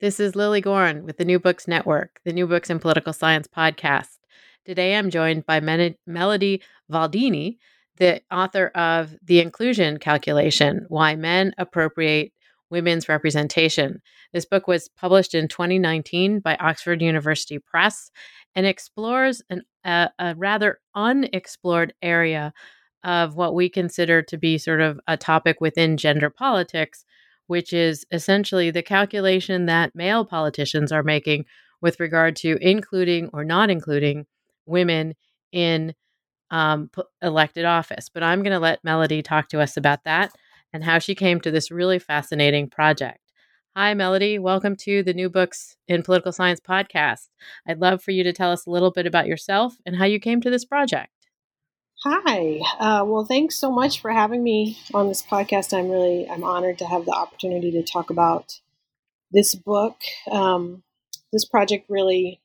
This is Lilly Goren with the New Books Network, the New Books in Political Science podcast. Today I'm joined by Men- Melody Valdini, the author of The Inclusion Calculation Why Men Appropriate Women's Representation. This book was published in 2019 by Oxford University Press and explores an, a rather unexplored area of what we consider to be sort of a topic within gender politics which is essentially the calculation that male politicians are making with regard to including or not including women in um, elected office. But I'm going to let Melody talk to us about that and how she came to this really fascinating project. Hi, Melody. Welcome to the New Books in Political Science podcast. I'd love for you to tell us a little bit about yourself and how you came to this project. Hi. Uh, well, thanks so much for having me on this podcast. I'm really I'm honored to have the opportunity to talk about this book. Um, this project really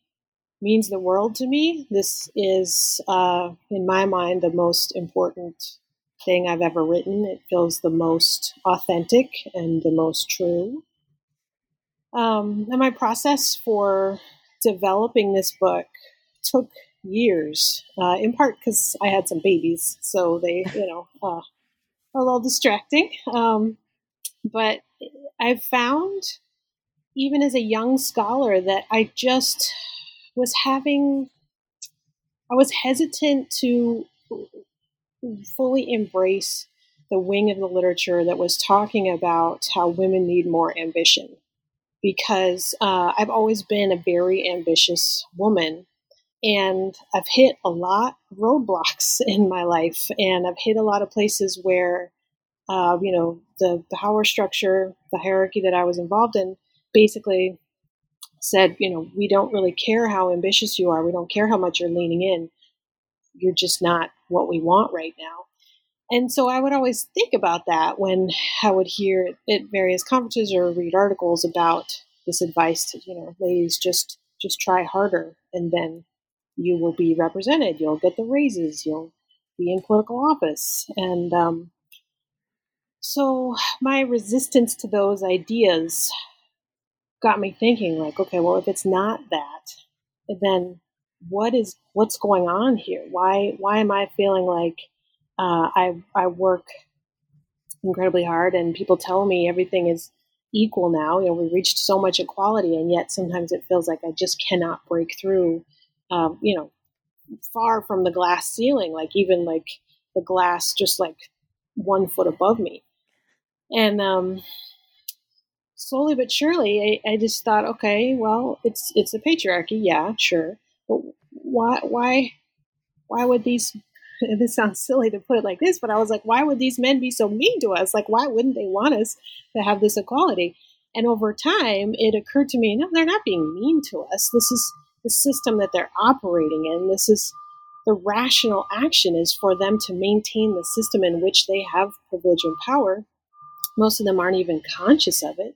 means the world to me. This is, uh, in my mind, the most important thing I've ever written. It feels the most authentic and the most true. Um, and my process for developing this book took years, uh, in part because I had some babies, so they, you know, uh, a little distracting. Um, but I found, even as a young scholar, that I just was having, I was hesitant to fully embrace the wing of the literature that was talking about how women need more ambition. Because uh, I've always been a very ambitious woman and I've hit a lot of roadblocks in my life, and I've hit a lot of places where, uh, you know, the, the power structure, the hierarchy that I was involved in, basically said, you know, we don't really care how ambitious you are. We don't care how much you're leaning in. You're just not what we want right now. And so I would always think about that when I would hear at various conferences or read articles about this advice to, you know, ladies, just just try harder and then you will be represented. You'll get the raises. You'll be in political office. And um, so my resistance to those ideas got me thinking, like, okay, well, if it's not that, then what is what's going on here? Why why am I feeling like uh, I I work incredibly hard and people tell me everything is equal now? You know, we reached so much equality, and yet sometimes it feels like I just cannot break through um, you know, far from the glass ceiling, like even like the glass just like one foot above me. And um, slowly but surely, I, I just thought, okay, well, it's it's a patriarchy, yeah, sure, but why why why would these this sounds silly to put it like this, but I was like, why would these men be so mean to us? Like, why wouldn't they want us to have this equality? And over time, it occurred to me, no, they're not being mean to us. This is the system that they're operating in. This is the rational action is for them to maintain the system in which they have privilege and power. Most of them aren't even conscious of it.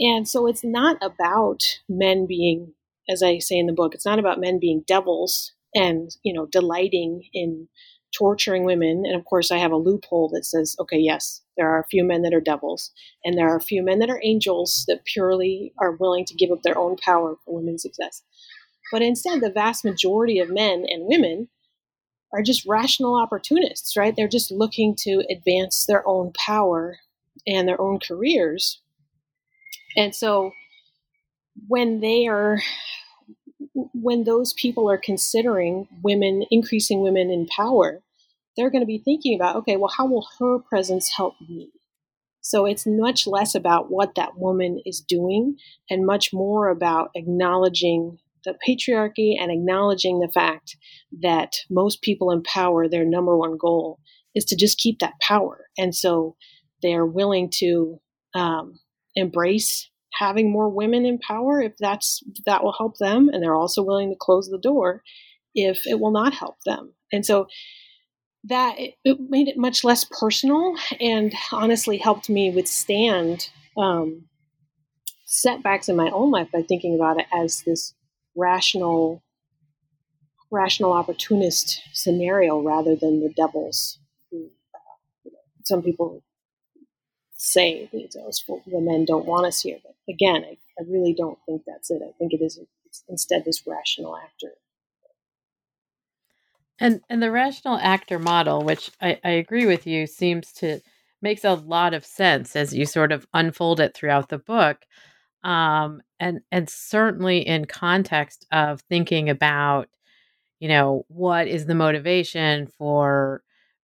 And so it's not about men being, as I say in the book, it's not about men being devils and, you know, delighting in torturing women. And of course, I have a loophole that says, okay, yes, there are a few men that are devils, and there are a few men that are angels that purely are willing to give up their own power for women's success. But instead, the vast majority of men and women are just rational opportunists, right? They're just looking to advance their own power and their own careers. And so when they are when those people are considering women increasing women in power, they're going to be thinking about, okay, well, how will her presence help me? So it's much less about what that woman is doing and much more about acknowledging the patriarchy and acknowledging the fact that most people in power, their number one goal is to just keep that power. And so they're willing to um, embrace having more women in power if that's that will help them and they're also willing to close the door if it will not help them and so that it, it made it much less personal and honestly helped me withstand um, setbacks in my own life by thinking about it as this rational rational opportunist scenario rather than the devil's uh, some people say the men don't want us here. But again I, I really don't think that's it. I think it is instead this rational actor. And and the rational actor model, which I, I agree with you, seems to makes a lot of sense as you sort of unfold it throughout the book. Um, and and certainly in context of thinking about, you know, what is the motivation for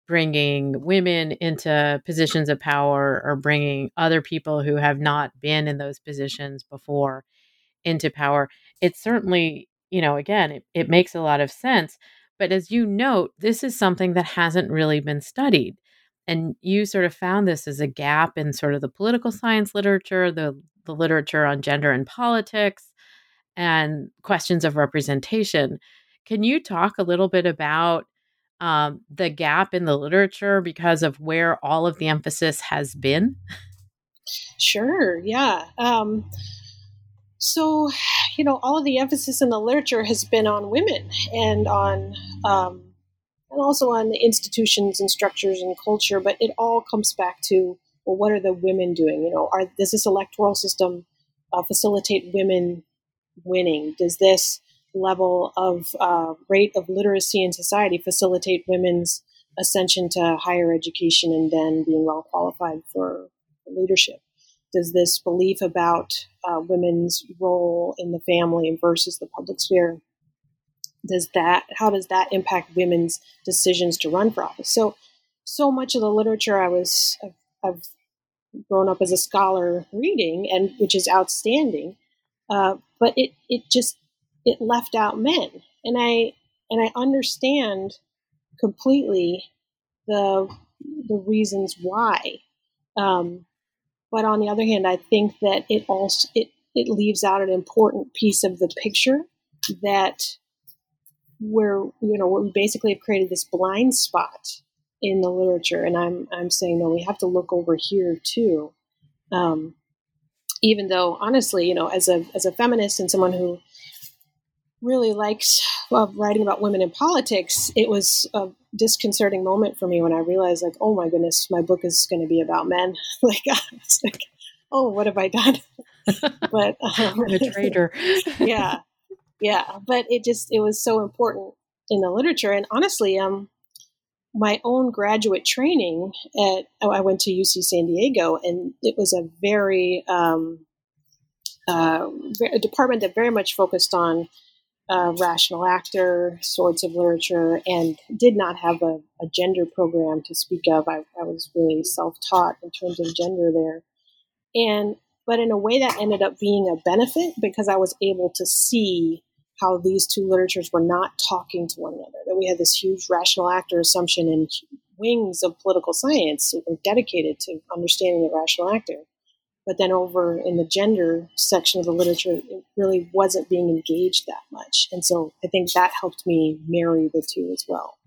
bringing women into positions of power or bringing other people who have not been in those positions before into power. It certainly, you know, again, it, it makes a lot of sense. But as you note, this is something that hasn't really been studied. And you sort of found this as a gap in sort of the political science literature, the, the literature on gender and politics, and questions of representation. Can you talk a little bit about um, the gap in the literature because of where all of the emphasis has been? Sure, yeah. Um, so, you know, all of the emphasis in the literature has been on women and on, um, and also on the institutions and structures and culture, but it all comes back to, well, what are the women doing? You know, are, does this electoral system uh, facilitate women winning? Does this level of uh, rate of literacy in society facilitate women's ascension to higher education and then being well qualified for leadership? does this belief about uh, women's role in the family versus the public sphere does that how does that impact women's decisions to run for office? So so much of the literature i was i've, I've grown up as a scholar reading and which is outstanding uh, but it it just it left out men. And i and i understand completely the the reasons why um, but on the other hand, I think that it also it, it leaves out an important piece of the picture that where you know we basically have created this blind spot in the literature, and I'm I'm saying no, we have to look over here too. Um, even though honestly, you know, as a as a feminist and someone who really likes uh, writing about women in politics, it was a disconcerting moment for me when I realized, like, oh my goodness, my book is going to be about men. like, it's like, oh, what have I done? but um, a traitor. yeah, yeah. But it just it was so important in the literature, and honestly, um, my own graduate training at oh, I went to UC San Diego, and it was a very um, uh, a department that very much focused on uh, rational actor sorts of literature and did not have a, a gender program to speak of. I, I was really self taught in terms of gender there. And but in a way that ended up being a benefit because I was able to see how these two literatures were not talking to one another. That we had this huge rational actor assumption and wings of political science that were dedicated to understanding the rational actor. But then over in the gender section of the literature, it really wasn't being engaged that much. And so I think that helped me marry the two as well.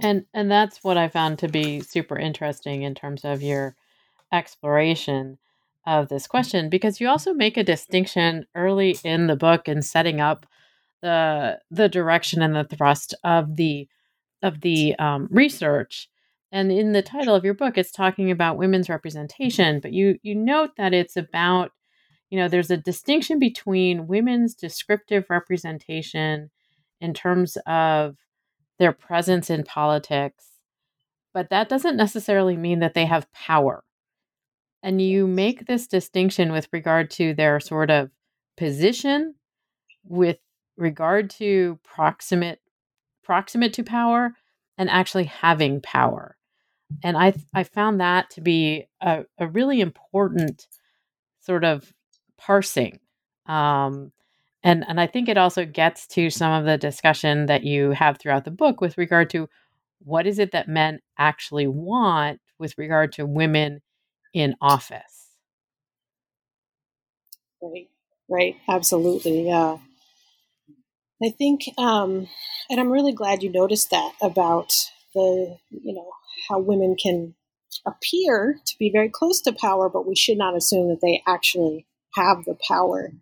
And and that's what I found to be super interesting in terms of your exploration of this question because you also make a distinction early in the book in setting up the the direction and the thrust of the of the um, research. And in the title of your book it's talking about women's representation but you you note that it's about you know there's a distinction between women's descriptive representation in terms of their presence in politics but that doesn't necessarily mean that they have power and you make this distinction with regard to their sort of position with regard to proximate proximate to power and actually having power and I I found that to be a, a really important sort of parsing. Um, and and I think it also gets to some of the discussion that you have throughout the book with regard to what is it that men actually want with regard to women in office. Right, right, absolutely, yeah. I think, um, and I'm really glad you noticed that about the, you know, how women can appear to be very close to power, but we should not assume that they actually have the power,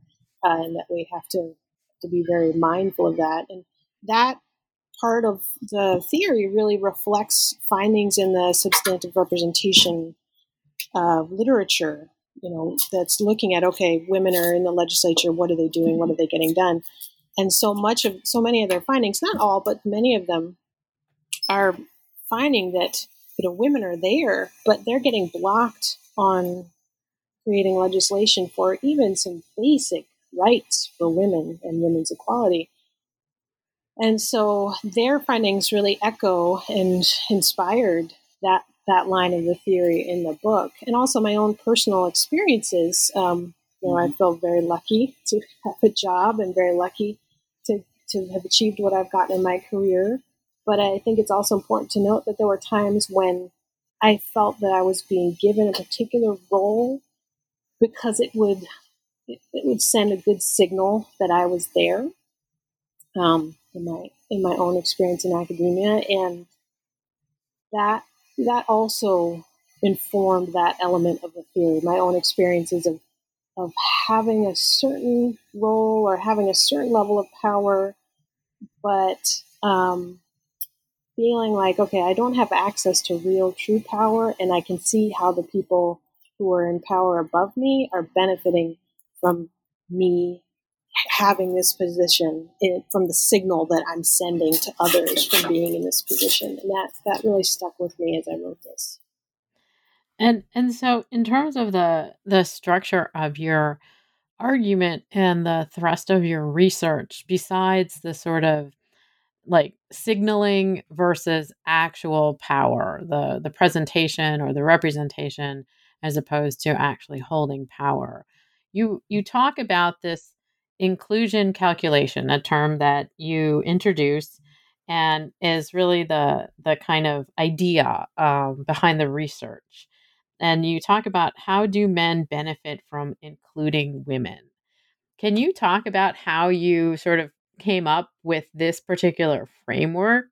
uh, and that we have to to be very mindful of that. And that part of the theory really reflects findings in the substantive representation literature. You know, that's looking at okay, women are in the legislature. What are they doing? What are they getting done? And so much of so many of their findings, not all, but many of them, are finding that you know women are there, but they're getting blocked on creating legislation for even some basic rights for women and women's equality. And so their findings really echo and inspired that that line of the theory in the book, and also my own personal experiences. Um, you know, I feel very lucky to have a job and very lucky to to have achieved what I've gotten in my career. But I think it's also important to note that there were times when I felt that I was being given a particular role because it would it, would send a good signal that I was there. Um, in my in my own experience in academia, and that that also informed that element of the theory. My own experiences of of having a certain role or having a certain level of power, but um, feeling like, okay, I don't have access to real true power, and I can see how the people who are in power above me are benefiting from me having this position from the signal that I'm sending to others from being in this position, and that that really stuck with me as I wrote this. And and so in terms of the the structure of your argument and the thrust of your research, besides the sort of like signaling versus actual power, the the presentation or the representation as opposed to actually holding power. You you talk about this inclusion calculation, a term that you introduce and is really the the kind of idea um, behind the research. And you talk about how do men benefit from including women. Can you talk about how you sort of came up with this particular framework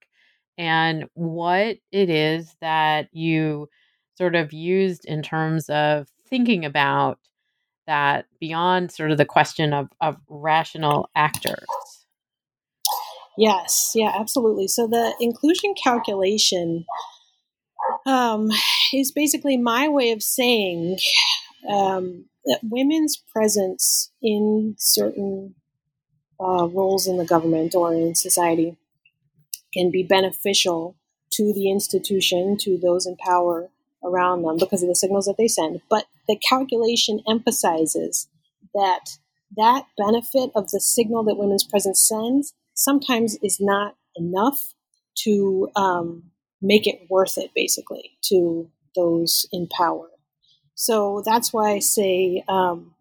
and what it is that you sort of used in terms of thinking about that beyond sort of the question of, of rational actors? Yes, yeah, absolutely. So the inclusion calculation um, is basically my way of saying um, that women's presence in certain uh, roles in the government or in society can be beneficial to the institution, to those in power around them because of the signals that they send. But the calculation emphasizes that that benefit of the signal that women's presence sends sometimes is not enough to um, make it worth it, basically, to those in power. So that's why I say, um,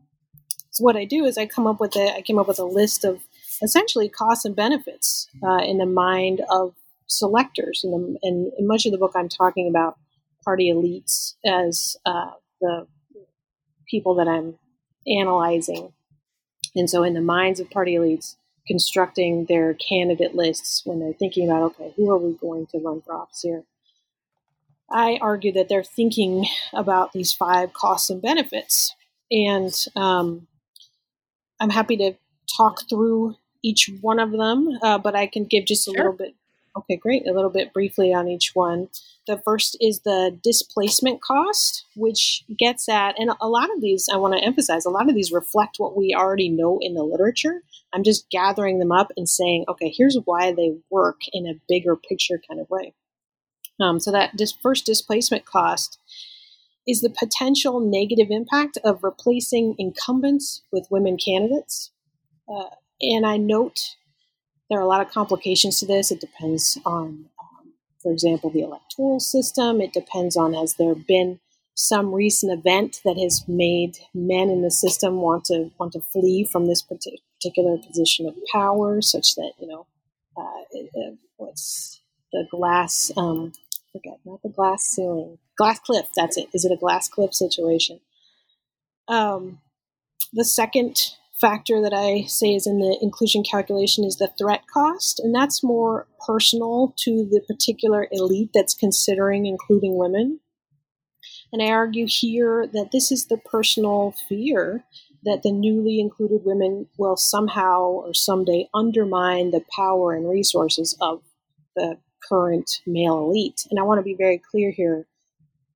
so what I do is I come up with a, I came up with a list of essentially costs and benefits uh, in the mind of selectors. And, and in much of the book, I'm talking about party elites as uh, the people that I'm analyzing. And so, in the minds of party elites, constructing their candidate lists when they're thinking about, okay, who are we going to run for office here? I argue that they're thinking about these five costs and benefits. And um, I'm happy to talk through each one of them, uh, but I can give just a sure. little bit Okay, great. A little bit briefly on each one. The first is the displacement cost, which gets at, and a lot of these, I want to emphasize, a lot of these reflect what we already know in the literature. I'm just gathering them up and saying, okay, here's why they work in a bigger picture kind of way. Um, so that dis- first displacement cost is the potential negative impact of replacing incumbents with women candidates. Uh, and I note there are a lot of complications to this. It depends on, um, for example, the electoral system. It depends on has there been some recent event that has made men in the system want to want to flee from this particular position of power, such that you know uh, what's the glass um, forget not the glass ceiling glass cliff. That's it. Is it a glass cliff situation? Um, the second factor that I say is in the inclusion calculation is the threat cost, and that's more personal to the particular elite that's considering including women. And I argue here that this is the personal fear that the newly included women will somehow or someday undermine the power and resources of the current male elite. And I want to be very clear here.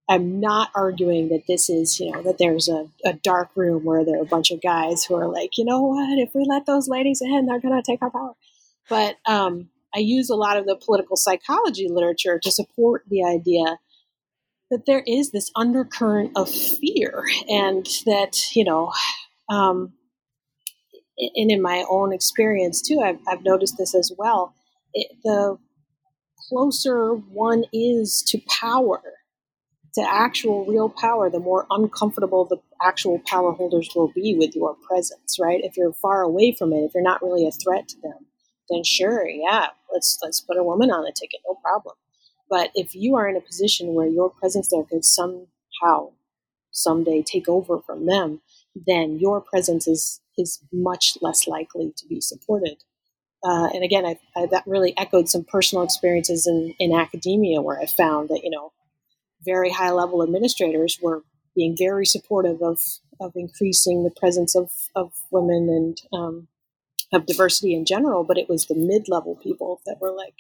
I'm not arguing that this is, you know, that there's a, a dark room where there are a bunch of guys who are like, you know what, if we let those ladies in, they're going to take our power. But um, I use a lot of the political psychology literature to support the idea that there is this undercurrent of fear and that, you know, um, and in my own experience too, I've, I've noticed this as well. It, the closer one is to power, to actual real power, the more uncomfortable the actual power holders will be with your presence, right? If you're far away from it, if you're not really a threat to them, then sure, yeah, let's let's put a woman on the ticket, no problem. But if you are in a position where your presence there could somehow someday take over from them, then your presence is is much less likely to be supported. Uh, and again, I, I, that really echoed some personal experiences in, in academia where I found that you know very high level administrators were being very supportive of of increasing the presence of of women and um, of diversity in general, but it was the mid level people that were like,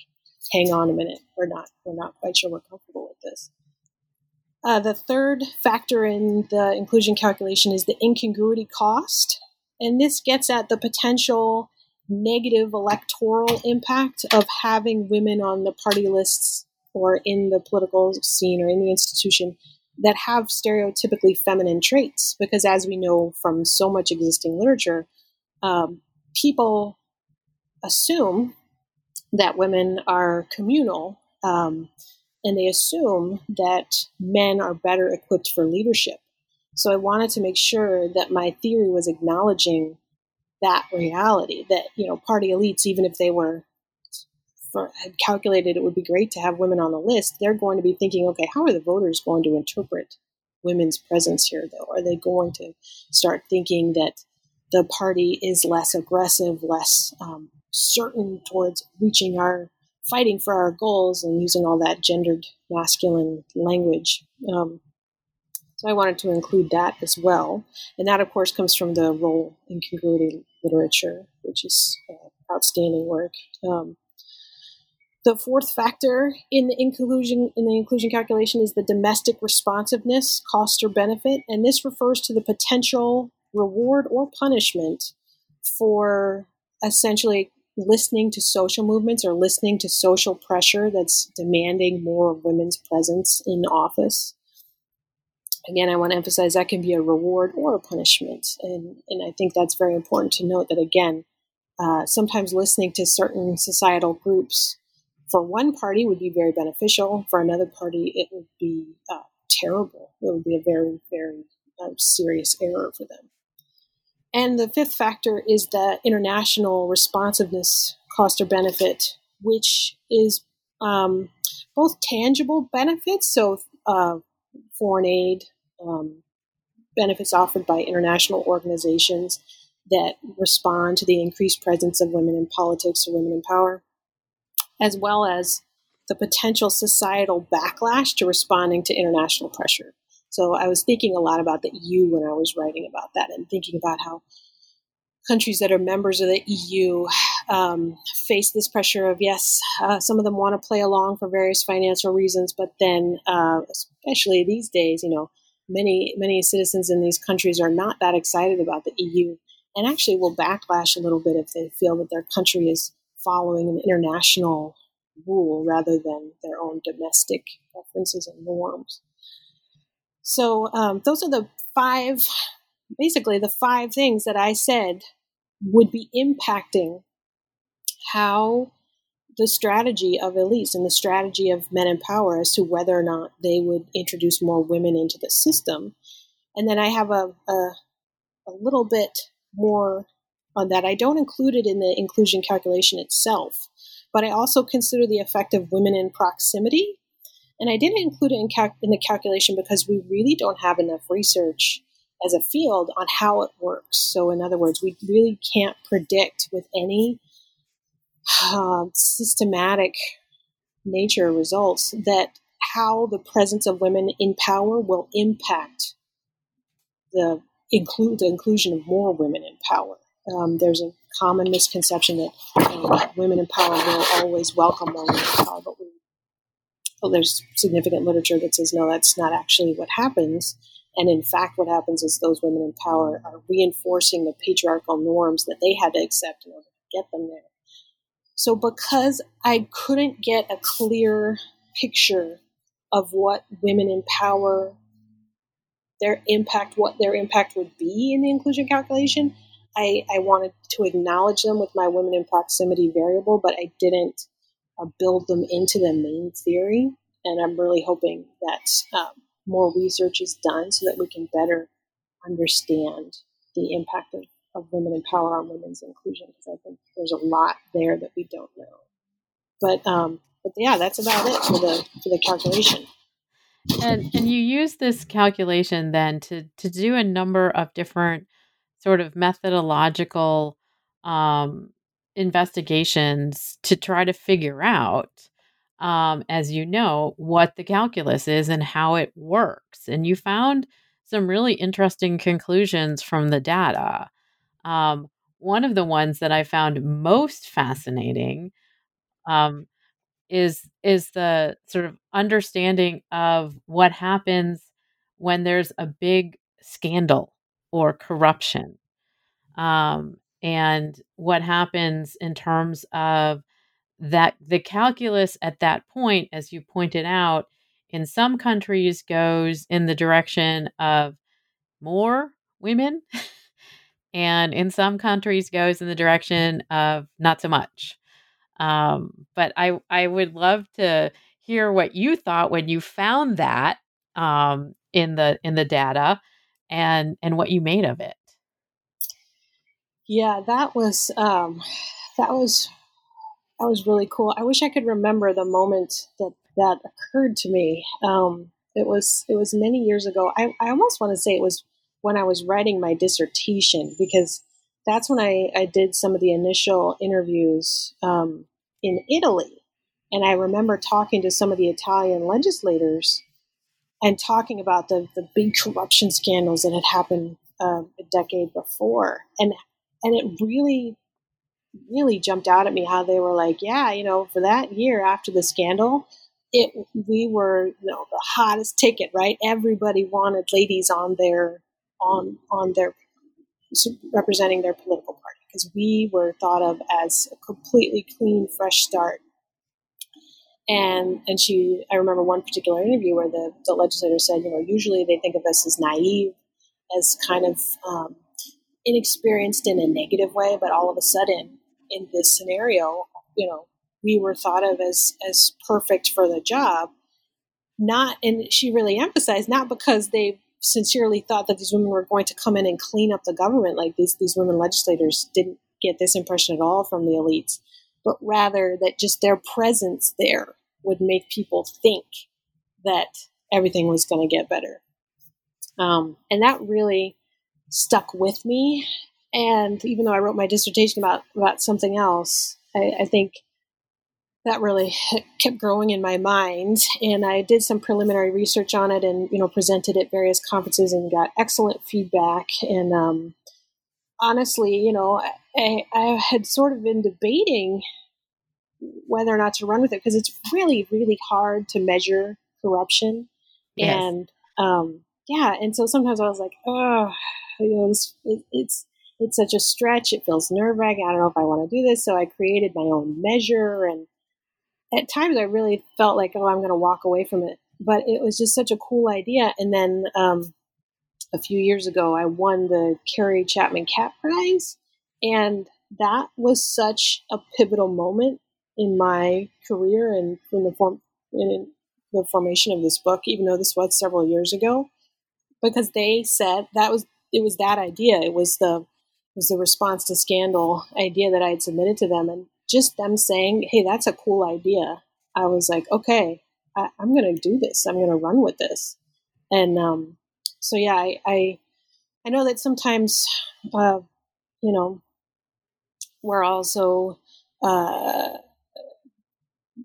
"Hang on a minute, we're not we're not quite sure we're comfortable with this." Uh, the third factor in the inclusion calculation is the incongruity cost. And this gets at the potential negative electoral impact of having women on the party lists or in the political scene or in the institution that have stereotypically feminine traits. Because as we know from so much existing literature, um, people assume that women are communal um, and they assume that men are better equipped for leadership. So I wanted to make sure that my theory was acknowledging that reality that you know party elites, even if they were for, had calculated it would be great to have women on the list, they're going to be thinking, okay, how are the voters going to interpret women's presence here? Though, are they going to start thinking that the party is less aggressive, less um, certain towards reaching our fighting for our goals and using all that gendered masculine language. Um, so I wanted to include that as well. And that, of course, comes from the role in incongruity literature, which is uh, outstanding work. Um, the fourth factor in the inclusion in the inclusion calculation is the domestic responsiveness, cost or benefit, and this refers to the potential reward or punishment for essentially listening to social movements or listening to social pressure that's demanding more of women's presence in office. Again, I want to emphasize that can be a reward or a punishment. And, and I think that's very important to note that, again, uh, sometimes listening to certain societal groups for one party would be very beneficial. For another party, it would be uh, terrible. It would be a very, very uh, serious error for them. And the fifth factor is the international responsiveness cost or benefit, which is um, both tangible benefits, so uh, foreign aid, um, benefits offered by international organizations that respond to the increased presence of women in politics or women in power, as well as the potential societal backlash to responding to international pressure. So I was thinking a lot about the EU when I was writing about that and thinking about how countries that are members of the EU um, face this pressure of yes, uh, some of them want to play along for various financial reasons, but then, uh, especially these days, you know, many many citizens in these countries are not that excited about the EU, and actually will backlash a little bit if they feel that their country is following an international rule rather than their own domestic preferences and norms. So um, those are the five, basically the five things that I said would be impacting how the strategy of elites and the strategy of men in power as to whether or not they would introduce more women into the system. And then I have a, a, a little bit more on that. I don't include it in the inclusion calculation itself, but I also consider the effect of women in proximity and I didn't include it in, cal- in the calculation because we really don't have enough research as a field on how it works. So, in other words, we really can't predict with any uh, systematic nature results that how the presence of women in power will impact the include the inclusion of more women in power. Um, there's a common misconception that women in power will always welcome women in power, but we, well, there's significant literature that says no, that's not actually what happens. And in fact, what happens is those women in power are reinforcing the patriarchal norms that they had to accept in order to get them there. So, because I couldn't get a clear picture of what women in power, their impact, what their impact would be in the inclusion calculation, I, I wanted to acknowledge them with my women in proximity variable, but I didn't uh, build them into the main theory. And I'm really hoping that um, more research is done so that we can better understand the impact of, of women in power on women's inclusion because I think there's a lot there that we don't know. But um, but yeah, that's about it for the for the calculation. And and you use this calculation then to to do a number of different sort of methodological um, investigations to try to figure out um, as you know, what the calculus is and how it works. And you found some really interesting conclusions from the data. Um, one of the ones that I found most fascinating um, is is the sort of understanding of what happens when there's a big scandal or corruption, um, and what happens in terms of that the calculus at that point, as you pointed out, in some countries goes in the direction of more women, and in some countries goes in the direction of not so much. Um, but I I would love to hear what you thought when you found that um, in the in the data, and and what you made of it. Yeah, that was um, that was that was really cool. I wish I could remember the moment that that occurred to me. Um, it was it was many years ago. I, I almost want to say it was when I was writing my dissertation because that's when I, I did some of the initial interviews um, in Italy. And I remember talking to some of the Italian legislators and talking about the, the big corruption scandals that had happened uh, a decade before. And, and it really really jumped out at me how they were like, yeah, you know, for that year after the scandal, it we were you know the hottest ticket, right? Everybody wanted ladies on their on on their representing their political party because we were thought of as a completely clean, fresh start. And and she, I remember one particular interview where the, the legislator said, you know, usually they think of us as naive, as kind of um, inexperienced in a negative way, but all of a sudden in this scenario, you know, we were thought of as as perfect for the job. Not, and she really emphasized not because they sincerely thought that these women were going to come in and clean up the government. Like these these women legislators didn't get this impression at all from the elites, but rather that just their presence there would make people think that everything was going to get better. Um, and that really stuck with me and even though I wrote my dissertation about about something else, I, I think that really kept growing in my mind. And I did some preliminary research on it, and you know, presented at various conferences and got excellent feedback. And um, honestly, you know, I, I had sort of been debating whether or not to run with it because it's really, really hard to measure corruption. Yes. And um, yeah, and so sometimes I was like, oh, you know, it's, it, it's it's such a stretch. It feels nerve wracking. I don't know if I want to do this. So I created my own measure. And at times I really felt like, oh, I'm going to walk away from it. But it was just such a cool idea. And then um, a few years ago, I won the Carrie Chapman Catt Prize. And that was such a pivotal moment in my career and in the form in the formation of this book, even though this was several years ago, because they said that was it was that idea. It was the was the response to Scandal idea that I had submitted to them. And just them saying, hey, that's a cool idea. I was like, okay, I, am going to do this. I'm going to run with this. And um, so, yeah, I, I, I know that sometimes, uh, you know, we're also uh,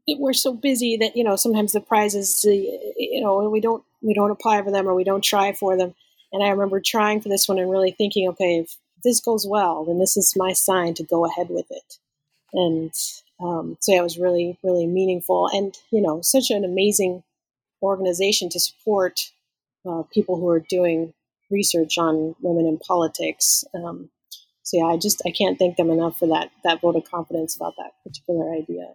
we're so busy that you know sometimes the prizes you know we don't we don't apply for them or we don't try for them. And I remember trying for this one and really thinking, okay, if this goes well, then this is my sign to go ahead with it. And um, so yeah, it was really really meaningful and you know such an amazing organization to support uh, people who are doing research on women in politics. Um, so yeah, I just I can't thank them enough for that that vote of confidence about that particular idea.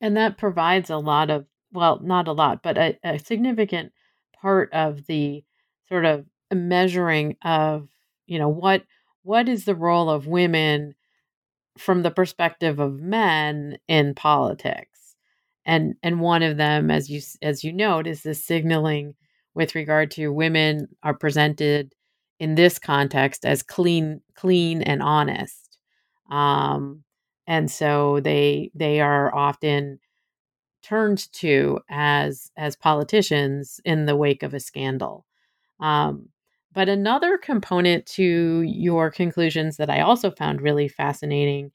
And that provides a lot of well, not a lot, but a, a significant part of the sort of measuring of you know what what is the role of women from the perspective of men in politics? And and one of them as you as you note is the signaling with regard to women are presented in this context as clean clean and honest. Um, and so they they are often turned to as as politicians in the wake of a scandal. Um, but another component to your conclusions that i also found really fascinating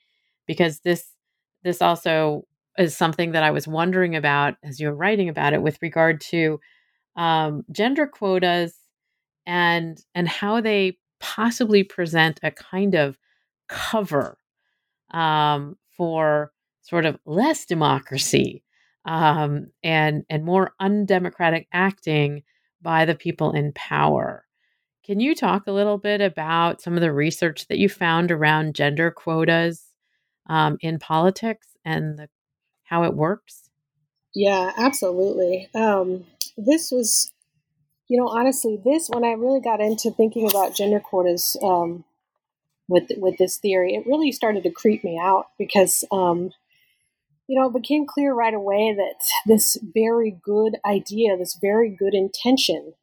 because this this also is something that i was wondering about as you were writing about it with regard to um, gender quotas and and how they possibly present a kind of cover um, for sort of less democracy um, and and more undemocratic acting by the people in power. Can you talk a little bit about some of the research that you found around gender quotas um, in politics and the, how it works? Yeah, absolutely. Um, this was you know, honestly, this when I really got into thinking about gender quotas um, with with this theory, it really started to creep me out because um, you know it became clear right away that this very good idea, this very good intention,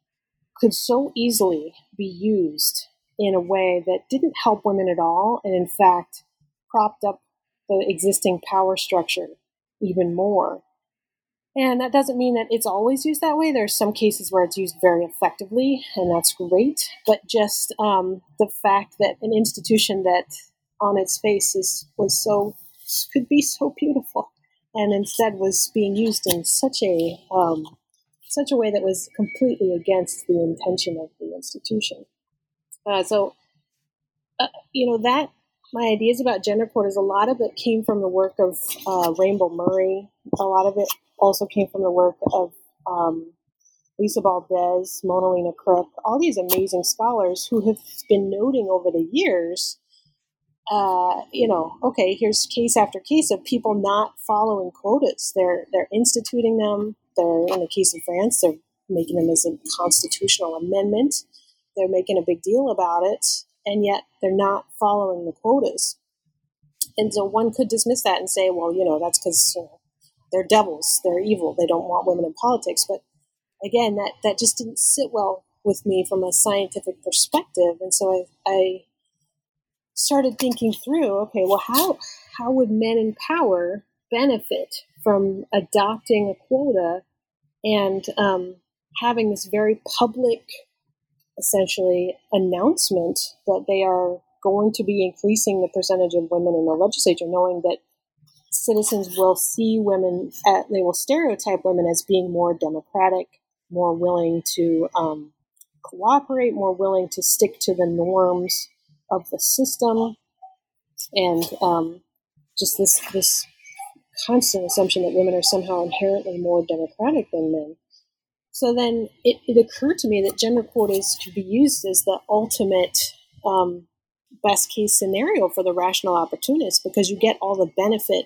could so easily be used in a way that didn't help women at all, and in fact propped up the existing power structure even more. And that doesn't mean that it's always used that way. There's some cases where it's used very effectively, and that's great. But just um, the fact that an institution that on its face is, was so could be so beautiful, and instead was being used in such a um, such a way that was completely against the intention of the institution. Uh, so, uh, you know that my ideas about gender quotas, a lot of it came from the work of uh, Rainbow Murray. A lot of it also came from the work of um, Lisa Baldez, Mona Monalina Crook, all these amazing scholars who have been noting over the years, uh, you know, okay, here's case after case of people not following quotas. They're they're instituting them. They're in the case of France, they're making them as a constitutional amendment. They're making a big deal about it, and yet they're not following the quotas. And so one could dismiss that and say, well, you know, that's because you know, they're devils, they're evil, they don't want women in politics. But again, that, that just didn't sit well with me from a scientific perspective. And so I, I started thinking through, okay, well, how, how would men in power benefit from adopting a quota and um, having this very public, essentially, announcement that they are going to be increasing the percentage of women in the legislature, knowing that citizens will see women, at, they will stereotype women as being more democratic, more willing to um, cooperate, more willing to stick to the norms of the system, and um, just this this constant assumption that women are somehow inherently more democratic than men. So then it, it occurred to me that gender quotas could be used as the ultimate um, best case scenario for the rational opportunist because you get all the benefit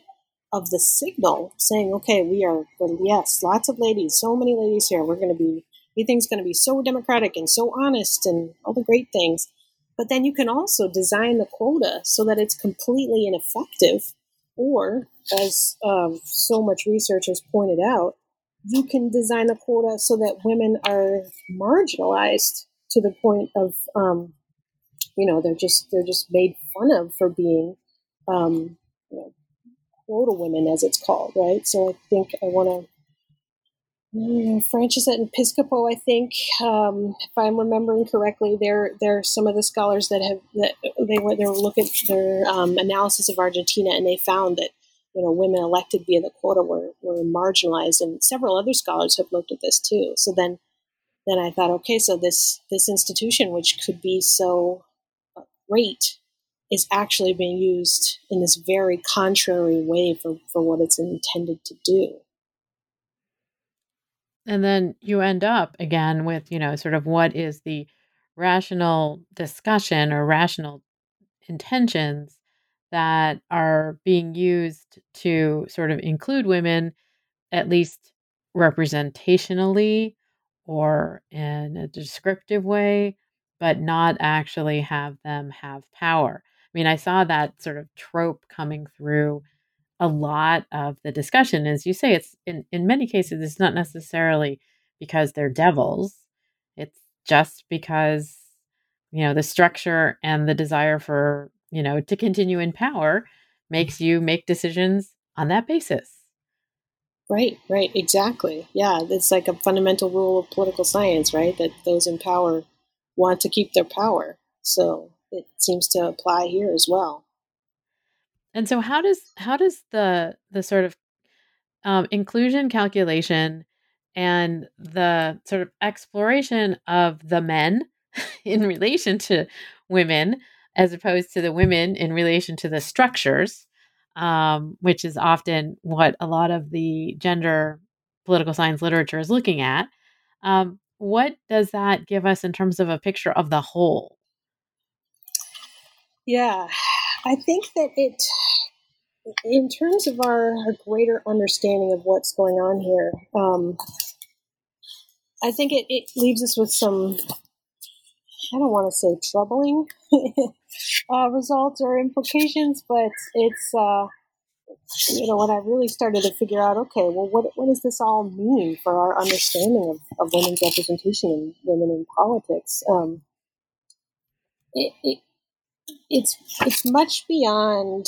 of the signal saying, okay, we are, yes, lots of ladies, so many ladies here. We're going to be, everything's going to be so democratic and so honest and all the great things. But then you can also design the quota so that it's completely ineffective. Or, as um, so much research has pointed out, you can design a quota so that women are marginalized to the point of, um, you know, they're just they're just made fun of for being um, you know, quota women, as it's called, right? So I think I want to mm, Franceschet and Piscopo, I think, um, if I'm remembering correctly, there are some of the scholars that have that they were they were looking at their um, analysis of Argentina, and they found that you know women elected via the quota were were marginalized, and several other scholars have looked at this too. So then then I thought, okay, so this this institution, which could be so uh, great, is actually being used in this very contrary way for, for what it's intended to do. And then you end up again with, you know, sort of what is the rational discussion or rational intentions that are being used to sort of include women, at least representationally or in a descriptive way, but not actually have them have power. I mean, I saw that sort of trope coming through a lot of the discussion. As you say, it's in, in many cases, it's not necessarily because they're devils, it's just because, you know, the structure and the desire for, you know, to continue in power makes you make decisions on that basis. Right, right, exactly. Yeah, it's like a fundamental rule of political science, right? That those in power want to keep their power. So it seems to apply here as well. And so, how does how does the the sort of um, inclusion calculation and the sort of exploration of the men in relation to women, as opposed to the women in relation to the structures, um, which is often what a lot of the gender political science literature is looking at. Um, what does that give us in terms of a picture of the whole? Yeah, I think that it, in terms of our, our greater understanding of what's going on here, um, I think it, it leaves us with some, I don't want to say troubling uh, results or implications, but it's uh, you know when I really started to figure out, okay, well, what what does this all mean for our understanding of, of women's representation and women in politics? Um, it, it, it's it's much beyond.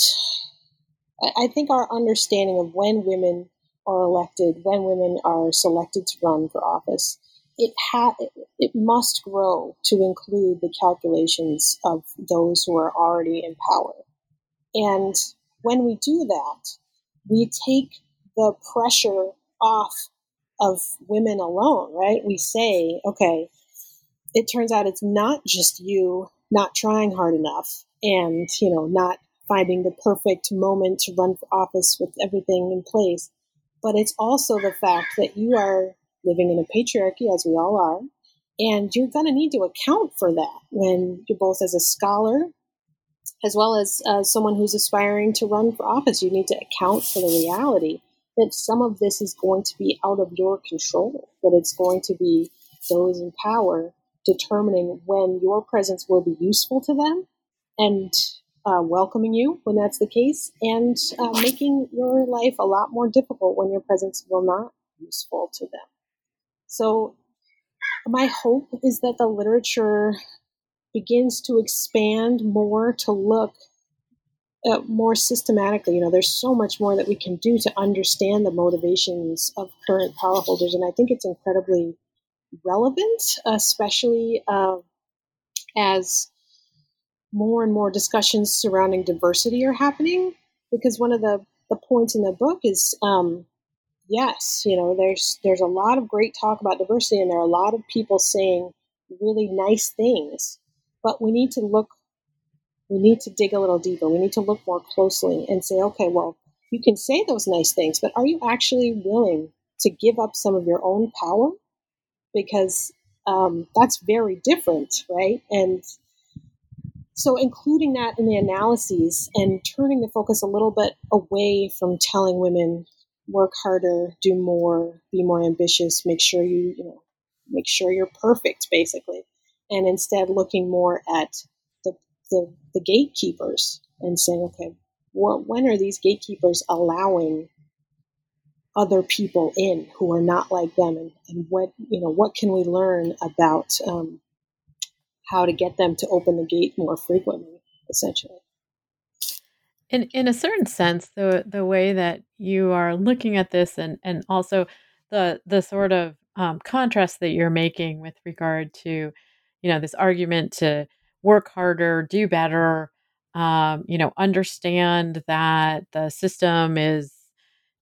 I think our understanding of when women are elected, when women are selected to run for office, it ha- it must grow to include the calculations of those who are already in power. And when we do that, we take the pressure off of women alone, right? We say, okay, it turns out it's not just you not trying hard enough and, you know, not finding the perfect moment to run for office with everything in place, but it's also the fact that you are living in a patriarchy, as we all are. And you're going to need to account for that when you're both as a scholar as well as uh, someone who's aspiring to run for office. You need to account for the reality that some of this is going to be out of your control, that it's going to be those in power determining when your presence will be useful to them and uh, welcoming you when that's the case, and uh, making your life a lot more difficult when your presence will not be useful to them. So, my hope is that the literature begins to expand more to look uh, more systematically. You know, there's so much more that we can do to understand the motivations of current power holders, and I think it's incredibly relevant, especially uh, as more and more discussions surrounding diversity are happening. Because one of the, the points in the book is um, yes, you know, there's there's a lot of great talk about diversity, and there are a lot of people saying really nice things, but we need to look, we need to dig a little deeper. We need to look more closely and say, okay, well, you can say those nice things, but are you actually willing to give up some of your own power? Because um, that's very different, right? And so, including that in the analyses and turning the focus a little bit away from telling women work harder, do more, be more ambitious, make sure you, you know, make sure you're perfect, basically, and instead looking more at the the, the gatekeepers and saying, okay, what, when are these gatekeepers allowing other people in who are not like them, and, and what you know, what can we learn about um, how to get them to open the gate more frequently, essentially. In in a certain sense, the the way that you are looking at this and and also the the sort of um, contrast that you're making with regard to, you know, this argument to work harder, do better, um, you know, understand that the system is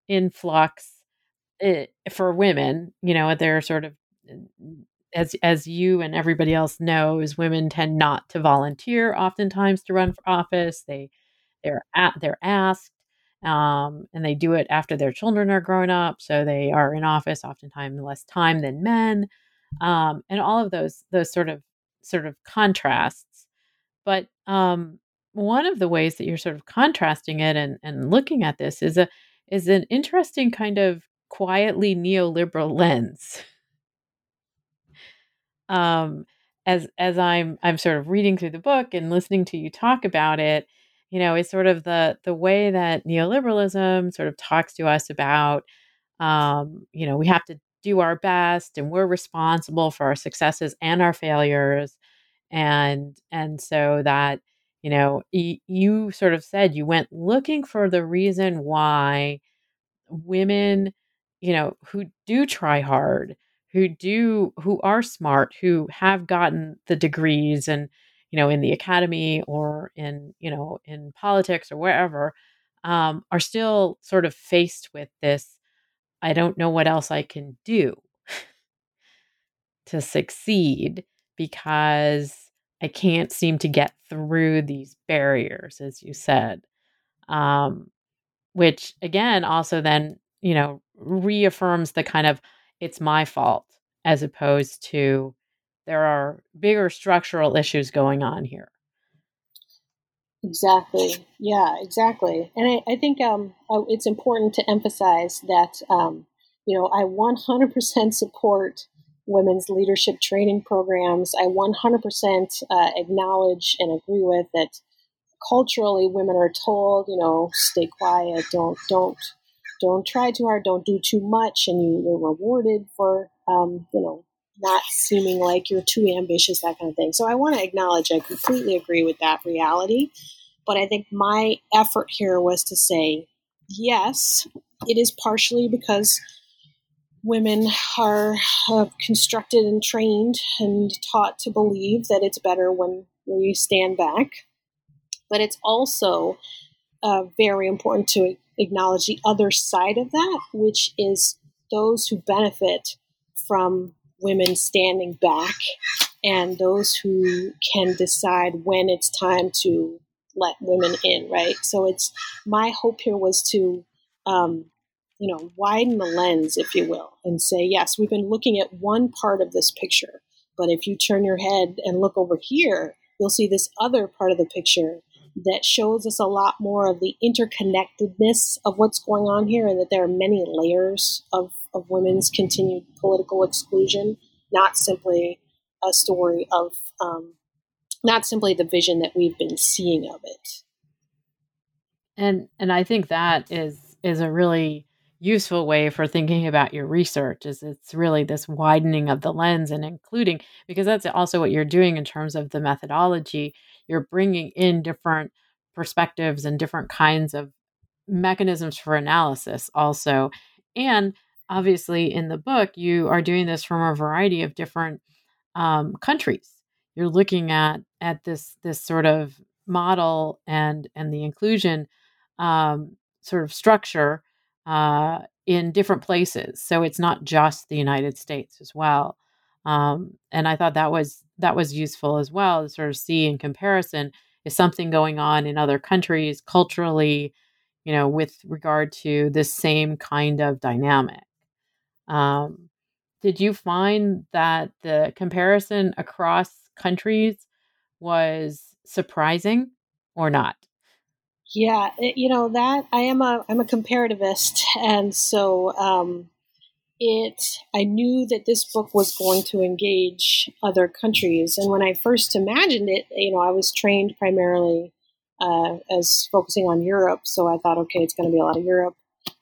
in flux it, eh, for women. You know, they're sort of as as you and everybody else knows, women tend not to volunteer oftentimes to run for office. They they're at, they're asked, um, and they do it after their children are grown up, so they are in office oftentimes less time than men, um, and all of those those sort of sort of contrasts. But um, one of the ways that you're sort of contrasting it and, and looking at this is a is an interesting kind of quietly neoliberal lens. um, as as I'm I'm sort of reading through the book and listening to you talk about it, you know, is sort of the the way that neoliberalism sort of talks to us about, um, you know, we have to do our best and we're responsible for our successes and our failures, and and so that you know y- you sort of said you went looking for the reason why women, you know, who do try hard, who do who are smart, who have gotten the degrees and you know in the academy or in you know in politics or wherever um, are still sort of faced with this i don't know what else i can do to succeed because i can't seem to get through these barriers as you said um, which again also then you know reaffirms the kind of it's my fault as opposed to there are bigger structural issues going on here. Exactly. Yeah, exactly. And I, I think um, uh, it's important to emphasize that, um, you know, I 100% support women's leadership training programs. I 100% uh, acknowledge and agree with that culturally women are told, you know, stay quiet, don't, don't, don't try too hard, don't do too much, and you, you're rewarded for, um, you know, not seeming like you're too ambitious, that kind of thing. So I want to acknowledge I completely agree with that reality. But I think my effort here was to say, yes, it is partially because women are uh, constructed and trained and taught to believe that it's better when, you stand back. But it's also uh, very important to acknowledge the other side of that, which is those who benefit from women standing back and those who can decide when it's time to let women in, right? So it's my hope here was to, um, you know, widen the lens, if you will, and say, yes, we've been looking at one part of this picture, but if you turn your head and look over here, you'll see this other part of the picture that shows us a lot more of the interconnectedness of what's going on here and that there are many layers of, of women's continued political exclusion, not simply a story of, um, not simply the vision that we've been seeing of it. And and I think that is is a really useful way for thinking about your research is it's really this widening of the lens and including because that's also what you're doing in terms of the methodology you're bringing in different perspectives and different kinds of mechanisms for analysis also and obviously in the book you are doing this from a variety of different um, countries. You're looking at at this this sort of model and and the inclusion um, sort of structure uh, in different places. So it's not just the united states as well. Um, and I thought that was that was useful as well to sort of see in comparison is something going on in other countries culturally, you know, with regard to this same kind of dynamic. Um, did you find that the comparison across countries was surprising or not? Yeah, it, you know that I am a I'm a comparativist, and so um, it i knew that this book was going to engage other countries and when i first imagined it you know i was trained primarily uh, as focusing on europe so i thought okay it's going to be a lot of europe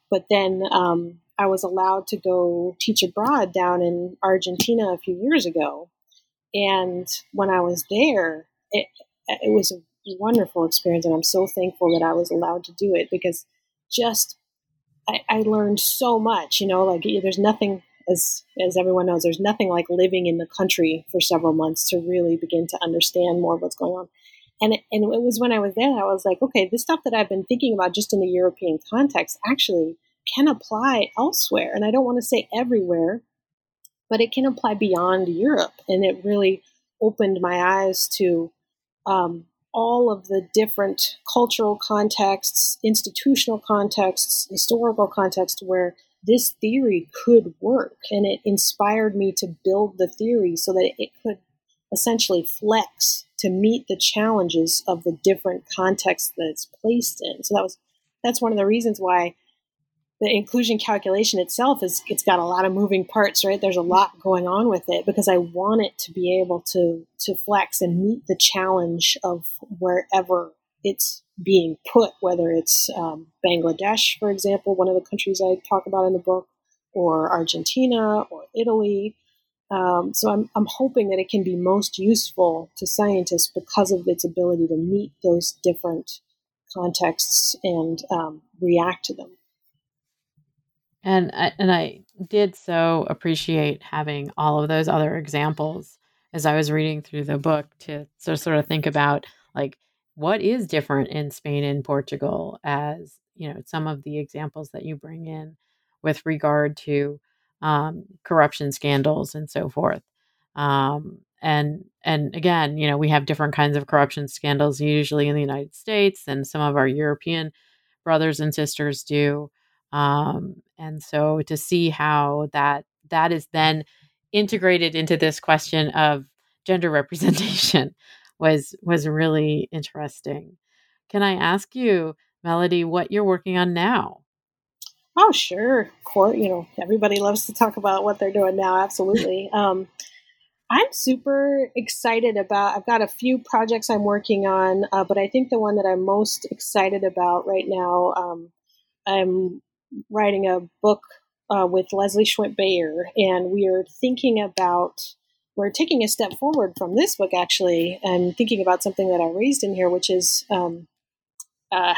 but then um, i was allowed to go teach abroad down in argentina a few years ago and when i was there it, it was a wonderful experience and i'm so thankful that i was allowed to do it because just I, I learned so much. You know, like there's nothing as as everyone knows, there's nothing like living in the country for several months to really begin to understand more of what's going on. And it, and it was when I was there that I was like, okay, this stuff that I've been thinking about just in the European context actually can apply elsewhere. And I don't want to say everywhere, but it can apply beyond Europe. And it really opened my eyes to um, all of the different cultural contexts, institutional contexts, historical contexts where this theory could work. And it inspired me to build the theory so that it could essentially flex to meet the challenges of the different contexts that it's placed in. So that was that's one of the reasons why the inclusion calculation itself is it's got a lot of moving parts, right? There's a lot going on with it because I want it to be able to to flex and meet the challenge of wherever it's being put, whether it's um, Bangladesh, for example, one of the countries I talk about in the book, or Argentina or Italy. Um, so I'm, I'm hoping that it can be most useful to scientists because of its ability to meet those different contexts and um, react to them. And I, and I did so appreciate having all of those other examples as I was reading through the book to sort of think about like what is different in Spain and Portugal as you know some of the examples that you bring in with regard to um, corruption scandals and so forth. Um, and and again, you know, we have different kinds of corruption scandals usually in the United States than some of our European brothers and sisters do. Um, and so to see how that that is then integrated into this question of gender representation was was really interesting. Can I ask you, Melody, what you're working on now? Oh, sure. Court, you know, everybody loves to talk about what they're doing now. Absolutely. Um, I'm super excited about. I've got a few projects I'm working on, uh, but I think the one that I'm most excited about right now, um, I'm writing a book uh, with Leslie Schwindt-Bayer, and we are thinking about. We're taking a step forward from this book actually, and thinking about something that I raised in here, which is um, uh,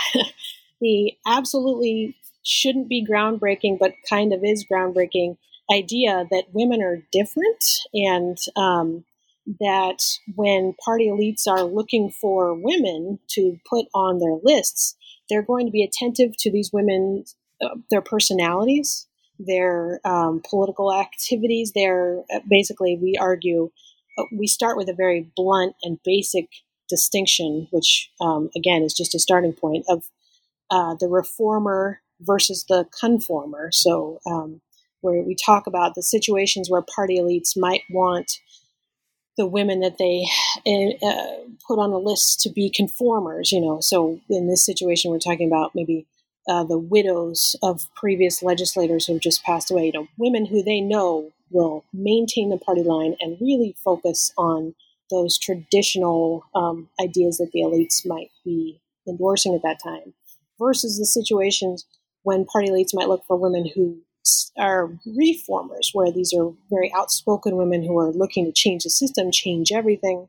the absolutely shouldn't be groundbreaking, but kind of is groundbreaking idea that women are different and um, that when party elites are looking for women to put on their lists, they're going to be attentive to these women, uh, their personalities, their um, political activities. Their uh, basically, we argue, uh, we start with a very blunt and basic distinction, which um, again is just a starting point of uh, the reformer versus the conformer. So, um, where we talk about the situations where party elites might want the women that they uh, put on the list to be conformers, you know. So, in this situation, we're talking about maybe uh, the widows of previous legislators who have just passed away, you know, women who they know will maintain the party line and really focus on those traditional um, ideas that the elites might be endorsing at that time versus the situations when party elites might look for women who are reformers, where these are very outspoken women who are looking to change the system, change everything.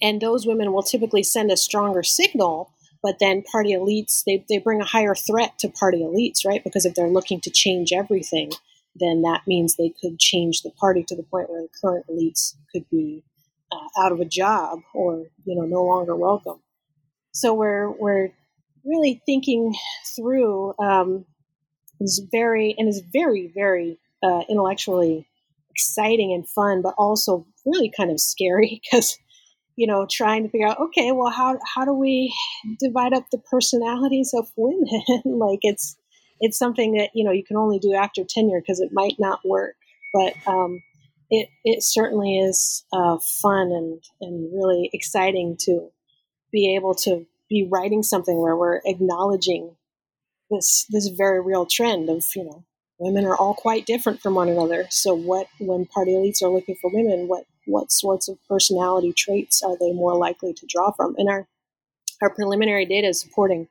And those women will typically send a stronger signal, but then party elites, they, they bring a higher threat to party elites, right? Because if they're looking to change everything, then that means they could change the party to the point where the current elites could be uh, out of a job or, you know, no longer welcome. So we're, we're really thinking through um, is very and is very very uh, intellectually exciting and fun, but also really kind of scary because you know trying to figure out okay, well how how do we divide up the personalities of women? like it's it's something that you know you can only do after tenure because it might not work, but um, it it certainly is uh, fun and and really exciting to be able to be writing something where we're acknowledging this this very real trend of you know women are all quite different from one another. So what when party elites are looking for women, what what sorts of personality traits are they more likely to draw from? And our our preliminary data is supporting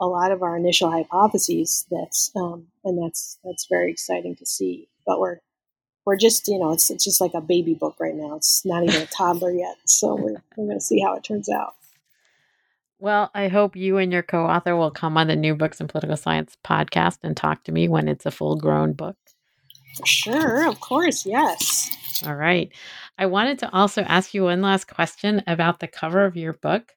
a lot of our initial hypotheses. That's um, and that's that's very exciting to see. But we're we're just you know it's it's just like a baby book right now. It's not even a toddler yet, so we're we're going to see how it turns out. Well, I hope you and your co author will come on the New Books in Political Science podcast and talk to me when it's a full grown book. For sure, of course, yes. All right. I wanted to also ask you one last question about the cover of your book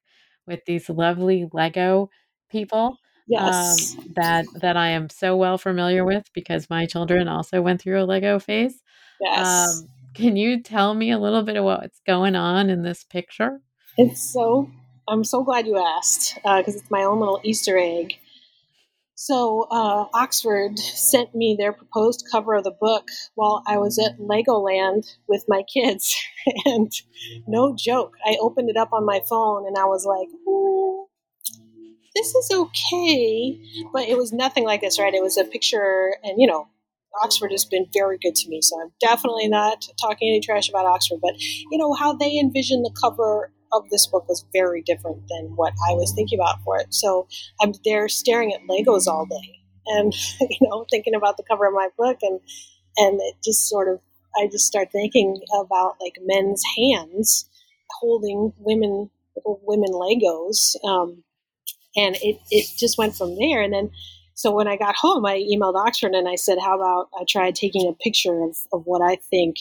with these lovely Lego people. Yes. Um, that that I am so well familiar with because my children also went through a Lego phase. Yes. Um, can you tell me a little bit of what's going on in this picture? It's so I'm so glad you asked because uh, it's my own little Easter egg. So uh, Oxford sent me their proposed cover of the book while I was at Legoland with my kids, and no joke, I opened it up on my phone and I was like, mm, "This is okay," but it was nothing like this, right? It was a picture, and you know, Oxford has been very good to me, so I'm definitely not talking any trash about Oxford. But you know how they envision the cover of this book was very different than what I was thinking about for it. So I'm there staring at Legos all day, and you know, thinking about the cover of my book, and and it just sort of I just start thinking about like men's hands holding women women Legos, um, and it it just went from there, and then so when I got home, I emailed Oxford and I said, "How about I try taking a picture of, of what I think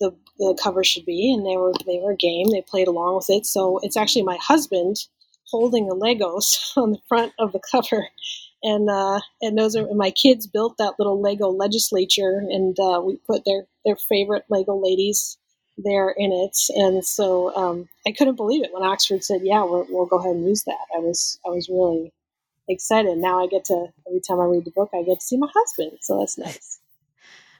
the, the cover should be?" And they were they were a game. They played along with it. So it's actually my husband holding the Legos on the front of the cover, and uh, and those are my kids built that little Lego legislature, and uh, we put their their favorite Lego ladies there in it. And so um, I couldn't believe it when Oxford said, "Yeah, we will go ahead and use that." I was I was really excited. Now I get to every time I read the book, I get to see my husband, so that's nice.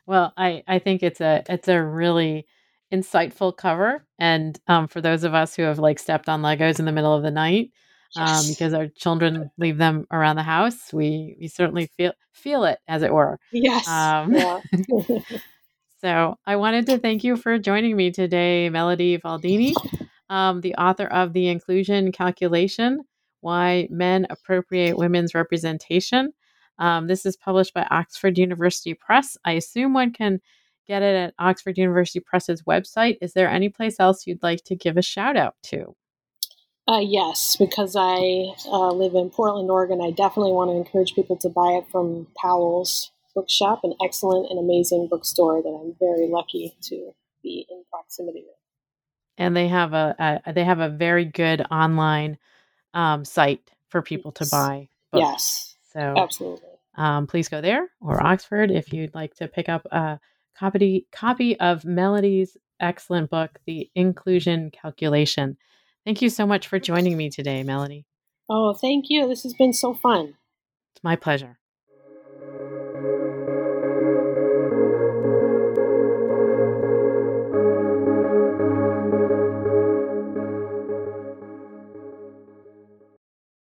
Well, I I think it's a it's a really insightful cover, and um, for those of us who have like stepped on Legos in the middle of the night. Um, yes. Um, because our children leave them around the house, we we certainly feel feel it, as it were. Yes. Um, yeah. so I wanted to thank you for joining me today, Melody Valdini, um, the author of the Inclusion Calculation why Men Appropriate Women's Representation. Um, this is published by Oxford University Press. I assume one can get it at Oxford University Press's website. Is there any place else you'd like to give a shout out to? Uh, yes, because I uh, live in Portland, Oregon. I definitely want to encourage people to buy it from Powell's Bookshop, an excellent and amazing bookstore that I'm very lucky to be in proximity with. And they have a, a they have a very good online um, site for people yes. to buy books. Yes. So absolutely. Um, please go there or Oxford if you'd like to pick up a copy copy of Melody's excellent book, The Inclusion Calculation. Thank you so much for joining me today, Melody. Oh, thank you. This has been so fun. It's my pleasure.